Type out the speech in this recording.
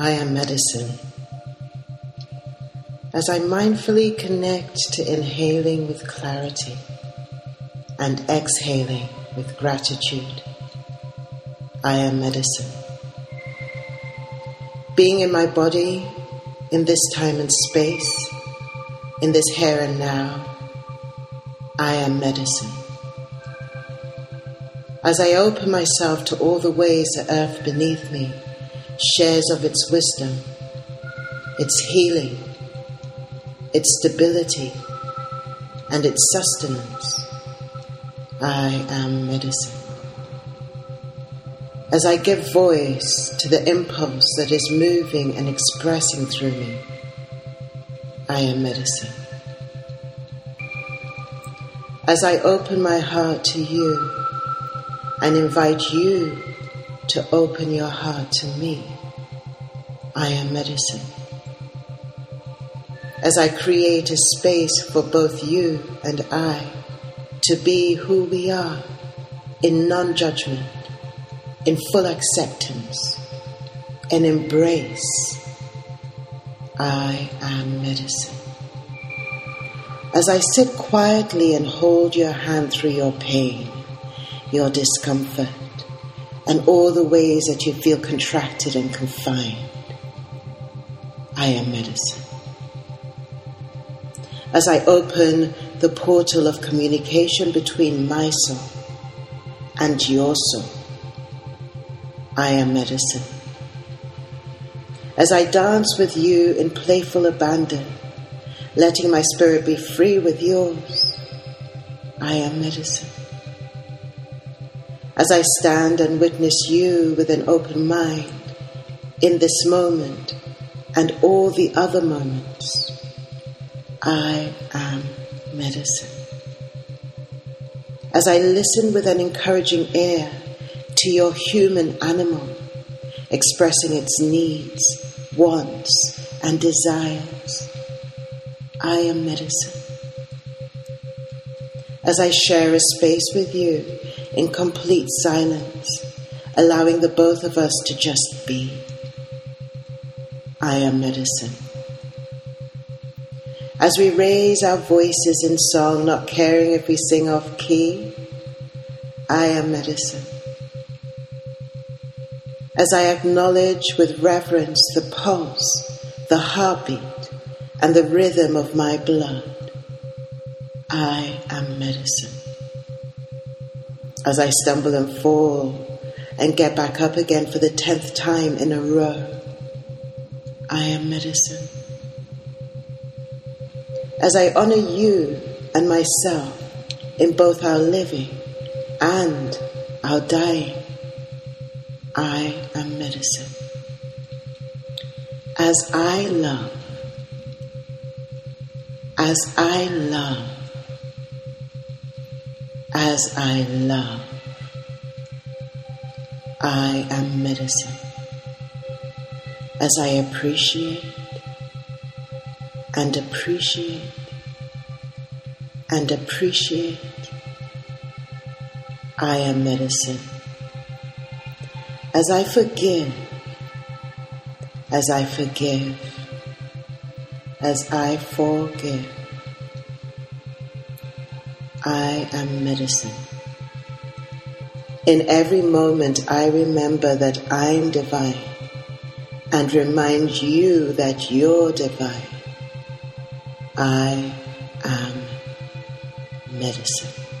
I am medicine. As I mindfully connect to inhaling with clarity and exhaling with gratitude, I am medicine. Being in my body, in this time and space, in this here and now, I am medicine. As I open myself to all the ways the earth beneath me shares of its wisdom, its healing, its stability, and its sustenance. I am medicine. As I give voice to the impulse that is moving and expressing through me, I am medicine. As I open my heart to you and invite you to open your heart to me. I am medicine. As I create a space for both you and I to be who we are in non judgment, in full acceptance, and embrace, I am medicine. As I sit quietly and hold your hand through your pain, your discomfort, and all the ways that you feel contracted and confined. I am medicine. As I open the portal of communication between my soul and your soul, I am medicine. As I dance with you in playful abandon, letting my spirit be free with yours, I am medicine as I stand and witness you with an open mind in this moment and all the other moments. I am medicine. As I listen with an encouraging ear to your human animal expressing its needs, wants, and desires, I am medicine. As I share a space with you in complete silence, allowing the both of us to just be. I am medicine. As we raise our voices in song, not caring if we sing off key, I am medicine. As I acknowledge with reverence the pulse, the heartbeat, and the rhythm of my blood, I am medicine as I stumble and fall and get back up again for the tenth time in a row. I am medicine. As I honor you and myself in both our living and our dying, I am medicine. As I love, as I love, as I love. I am medicine. As I appreciate and appreciate and appreciate, I am medicine. As I forgive, as I forgive, as I forgive. I am medicine. In every moment, I remember that I'm divine and remind you that you're divine. I am medicine.